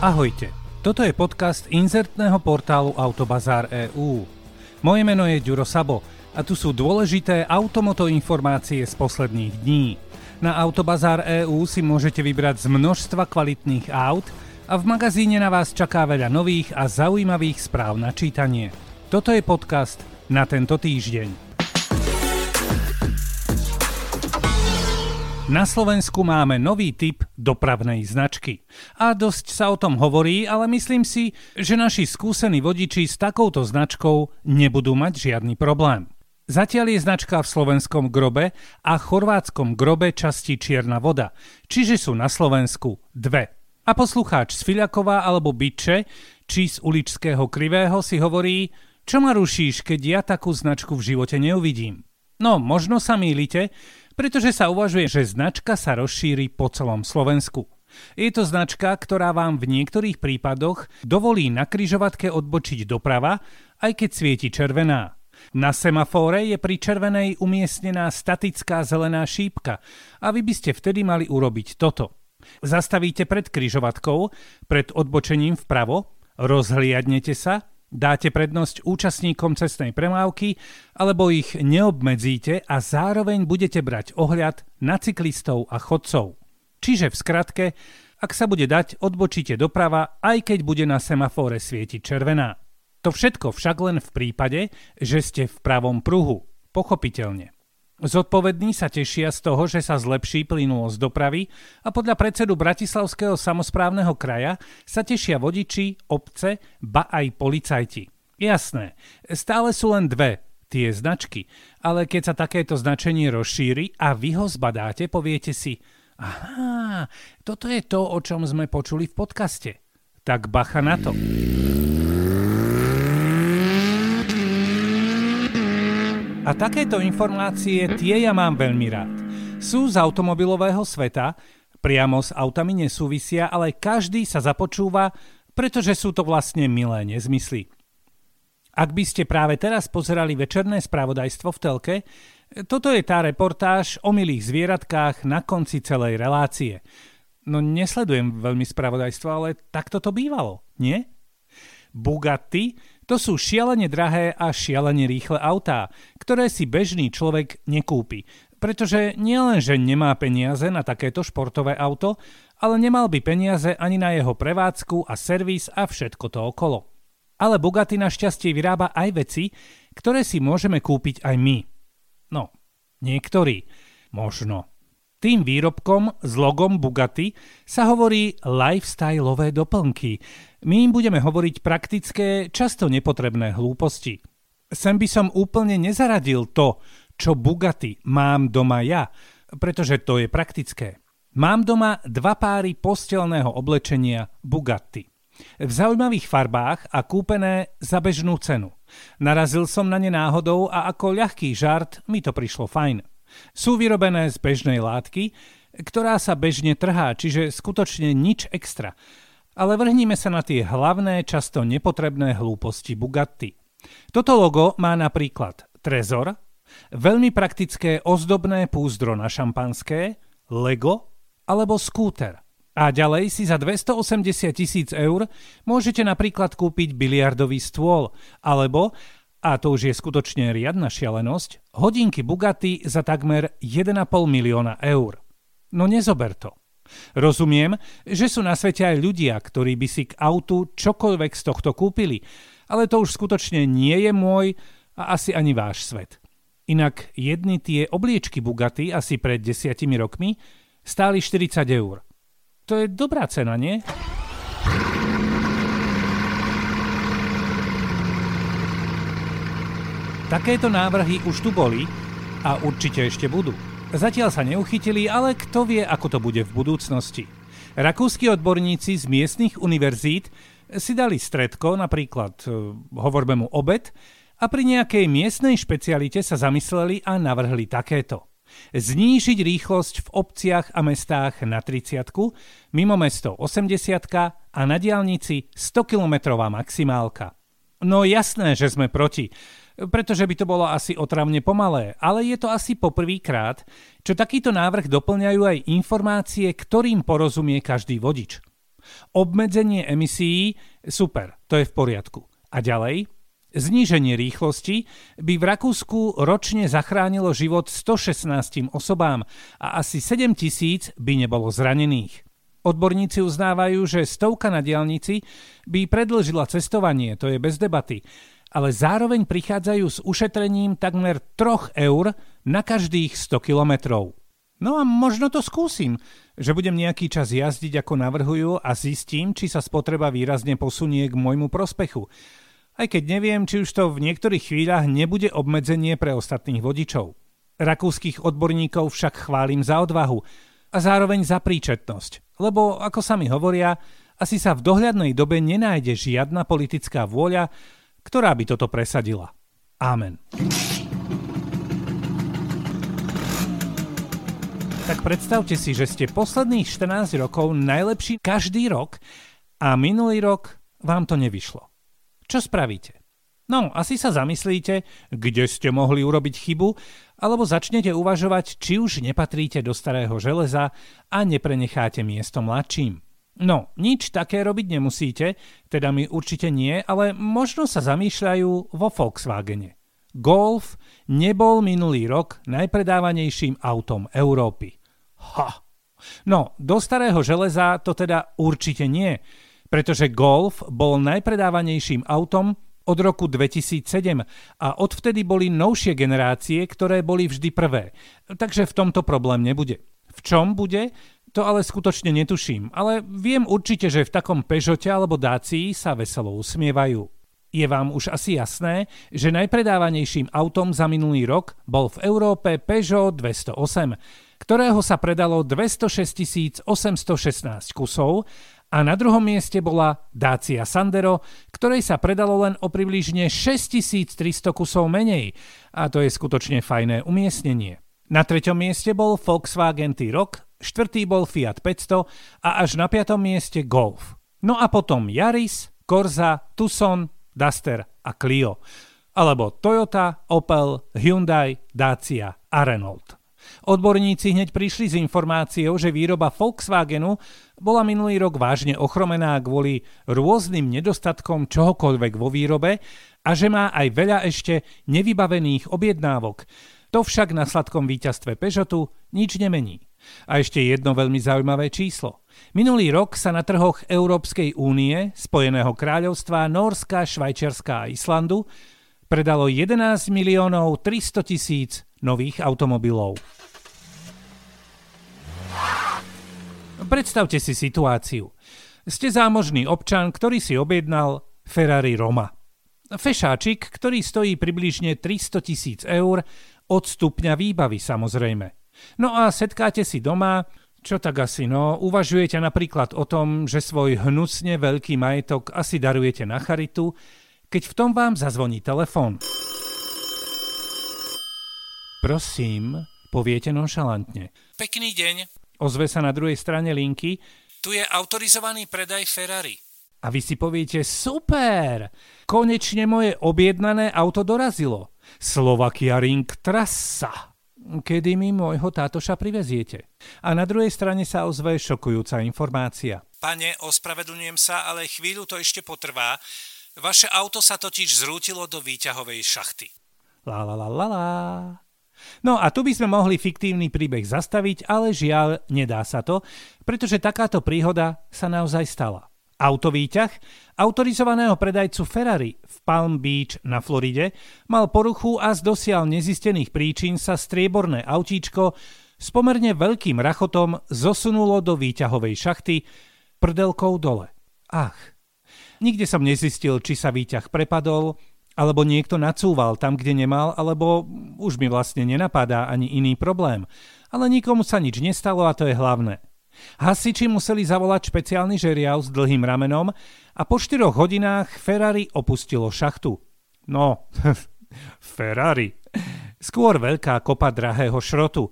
Ahojte, toto je podcast inzertného portálu Autobazár EU. Moje meno je Ďuro Sabo a tu sú dôležité automoto informácie z posledných dní. Na Autobazár EU si môžete vybrať z množstva kvalitných aut a v magazíne na vás čaká veľa nových a zaujímavých správ na čítanie. Toto je podcast na tento týždeň. Na Slovensku máme nový typ dopravnej značky. A dosť sa o tom hovorí, ale myslím si, že naši skúsení vodiči s takouto značkou nebudú mať žiadny problém. Zatiaľ je značka v slovenskom grobe a chorvátskom grobe časti Čierna voda, čiže sú na Slovensku dve. A poslucháč z Filiakova alebo Byče, či z uličského krivého si hovorí, čo ma rušíš, keď ja takú značku v živote neuvidím. No, možno sa mýlite, pretože sa uvažuje, že značka sa rozšíri po celom Slovensku. Je to značka, ktorá vám v niektorých prípadoch dovolí na kryžovatke odbočiť doprava, aj keď svieti červená. Na semafóre je pri červenej umiestnená statická zelená šípka a vy by ste vtedy mali urobiť toto. Zastavíte pred kryžovatkou, pred odbočením vpravo, rozhliadnete sa, Dáte prednosť účastníkom cestnej premávky alebo ich neobmedzíte a zároveň budete brať ohľad na cyklistov a chodcov. Čiže v skratke, ak sa bude dať, odbočíte doprava, aj keď bude na semafóre svietiť červená. To všetko však len v prípade, že ste v pravom pruhu. Pochopiteľne. Zodpovední sa tešia z toho, že sa zlepší plynulosť dopravy a podľa predsedu Bratislavského samozprávneho kraja sa tešia vodiči, obce, ba aj policajti. Jasné, stále sú len dve, tie značky, ale keď sa takéto značenie rozšíri a vy ho zbadáte, poviete si, aha, toto je to, o čom sme počuli v podcaste. Tak bacha na to. A takéto informácie tie ja mám veľmi rád. Sú z automobilového sveta, priamo s autami nesúvisia, ale každý sa započúva, pretože sú to vlastne milé nezmysly. Ak by ste práve teraz pozerali večerné spravodajstvo v telke, toto je tá reportáž o milých zvieratkách na konci celej relácie. No nesledujem veľmi spravodajstvo, ale takto to bývalo, nie? Bugatti to sú šialene drahé a šialene rýchle autá, ktoré si bežný človek nekúpi, pretože nielen, že nemá peniaze na takéto športové auto, ale nemal by peniaze ani na jeho prevádzku a servis a všetko to okolo. Ale Bugatti našťastie vyrába aj veci, ktoré si môžeme kúpiť aj my. No, niektorí. Možno. Tým výrobkom s logom Bugatti sa hovorí lifestyleové doplnky. My im budeme hovoriť praktické, často nepotrebné hlúposti. Sem by som úplne nezaradil to, čo Bugatti mám doma ja, pretože to je praktické. Mám doma dva páry postelného oblečenia Bugatti. V zaujímavých farbách a kúpené za bežnú cenu. Narazil som na ne náhodou a ako ľahký žart mi to prišlo fajn. Sú vyrobené z bežnej látky, ktorá sa bežne trhá, čiže skutočne nič extra. Ale vrhníme sa na tie hlavné, často nepotrebné hlúposti Bugatti. Toto logo má napríklad trezor, veľmi praktické ozdobné púzdro na šampanské, Lego alebo skúter. A ďalej si za 280 tisíc eur môžete napríklad kúpiť biliardový stôl alebo a to už je skutočne riadna šialenosť, hodinky Bugatti za takmer 1,5 milióna eur. No nezober to. Rozumiem, že sú na svete aj ľudia, ktorí by si k autu čokoľvek z tohto kúpili, ale to už skutočne nie je môj a asi ani váš svet. Inak jedny tie obliečky Bugatti asi pred desiatimi rokmi stáli 40 eur. To je dobrá cena, nie? Takéto návrhy už tu boli a určite ešte budú. Zatiaľ sa neuchytili, ale kto vie, ako to bude v budúcnosti. Rakúsky odborníci z miestnych univerzít si dali stredko, napríklad e, hovorme mu obed, a pri nejakej miestnej špecialite sa zamysleli a navrhli takéto. Znížiť rýchlosť v obciach a mestách na 30 mimo mesto 80 a na diálnici 100 km maximálka. No jasné, že sme proti, pretože by to bolo asi otravne pomalé, ale je to asi poprvýkrát, čo takýto návrh doplňajú aj informácie, ktorým porozumie každý vodič. Obmedzenie emisí, super, to je v poriadku. A ďalej, Zníženie rýchlosti by v Rakúsku ročne zachránilo život 116 osobám a asi 7 tisíc by nebolo zranených. Odborníci uznávajú, že stovka na diálnici by predlžila cestovanie, to je bez debaty, ale zároveň prichádzajú s ušetrením takmer 3 eur na každých 100 kilometrov. No a možno to skúsim, že budem nejaký čas jazdiť ako navrhujú a zistím, či sa spotreba výrazne posunie k môjmu prospechu. Aj keď neviem, či už to v niektorých chvíľach nebude obmedzenie pre ostatných vodičov. Rakúskych odborníkov však chválim za odvahu a zároveň za príčetnosť, lebo, ako sami hovoria, asi sa v dohľadnej dobe nenájde žiadna politická vôľa, ktorá by toto presadila. Amen. Tak predstavte si, že ste posledných 14 rokov najlepší každý rok a minulý rok vám to nevyšlo. Čo spravíte? No, asi sa zamyslíte, kde ste mohli urobiť chybu, alebo začnete uvažovať, či už nepatríte do starého železa a neprenecháte miesto mladším. No, nič také robiť nemusíte, teda mi určite nie, ale možno sa zamýšľajú vo Volkswagene. Golf nebol minulý rok najpredávanejším autom Európy. Ha! No, do starého železa to teda určite nie, pretože Golf bol najpredávanejším autom od roku 2007 a odvtedy boli novšie generácie, ktoré boli vždy prvé. Takže v tomto problém nebude. V čom bude? To ale skutočne netuším, ale viem určite, že v takom Peugeote alebo Dácii sa veselo usmievajú. Je vám už asi jasné, že najpredávanejším autom za minulý rok bol v Európe Peugeot 208, ktorého sa predalo 206 816 kusov a na druhom mieste bola Dacia Sandero, ktorej sa predalo len o približne 6300 kusov menej a to je skutočne fajné umiestnenie. Na treťom mieste bol Volkswagen T-Roc, štvrtý bol Fiat 500 a až na piatom mieste Golf. No a potom Yaris, Corsa, Tucson, Duster a Clio. Alebo Toyota, Opel, Hyundai, Dacia a Renault. Odborníci hneď prišli s informáciou, že výroba Volkswagenu bola minulý rok vážne ochromená kvôli rôznym nedostatkom čohokoľvek vo výrobe a že má aj veľa ešte nevybavených objednávok. To však na sladkom víťazstve Peugeotu nič nemení. A ešte jedno veľmi zaujímavé číslo. Minulý rok sa na trhoch Európskej únie, Spojeného kráľovstva, Norska, Švajčiarska a Islandu predalo 11 miliónov 300 tisíc nových automobilov. Predstavte si situáciu. Ste zámožný občan, ktorý si objednal Ferrari Roma. Fešáčik, ktorý stojí približne 300 tisíc eur, od stupňa výbavy samozrejme. No a setkáte si doma, čo tak asi no, uvažujete napríklad o tom, že svoj hnusne veľký majetok asi darujete na charitu, keď v tom vám zazvoní telefón. Prosím, poviete nonšalantne. Pekný deň. Ozve sa na druhej strane linky. Tu je autorizovaný predaj Ferrari. A vy si poviete, super, konečne moje objednané auto dorazilo. Slovakia Ring trasa. Kedy mi môjho tátoša priveziete? A na druhej strane sa ozve šokujúca informácia. Pane, ospravedlňujem sa, ale chvíľu to ešte potrvá. Vaše auto sa totiž zrútilo do výťahovej šachty. La la la la la. No a tu by sme mohli fiktívny príbeh zastaviť, ale žiaľ, nedá sa to, pretože takáto príhoda sa naozaj stala. Autovýťah autorizovaného predajcu Ferrari v Palm Beach na Floride mal poruchu a z dosiaľ nezistených príčin sa strieborné autíčko s pomerne veľkým rachotom zosunulo do výťahovej šachty prdelkou dole. Ach, nikde som nezistil, či sa výťah prepadol, alebo niekto nacúval tam, kde nemal, alebo už mi vlastne nenapadá ani iný problém. Ale nikomu sa nič nestalo a to je hlavné. Hasiči museli zavolať špeciálny žeriav s dlhým ramenom a po 4 hodinách Ferrari opustilo šachtu. No, Ferrari. Skôr veľká kopa drahého šrotu.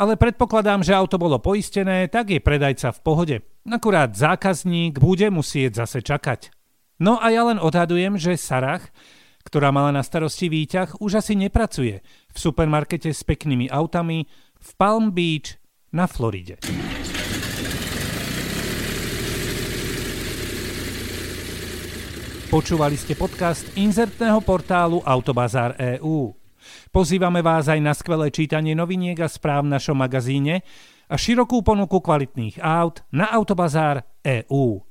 Ale predpokladám, že auto bolo poistené, tak je predajca v pohode. Akurát zákazník bude musieť zase čakať. No a ja len odhadujem, že Sarah, ktorá mala na starosti výťah, už asi nepracuje v supermarkete s peknými autami v Palm Beach na Floride. Počúvali ste podcast inzertného portálu Autobazár EU. Pozývame vás aj na skvelé čítanie noviniek a správ v našom magazíne a širokú ponuku kvalitných aut na Autobazár EU.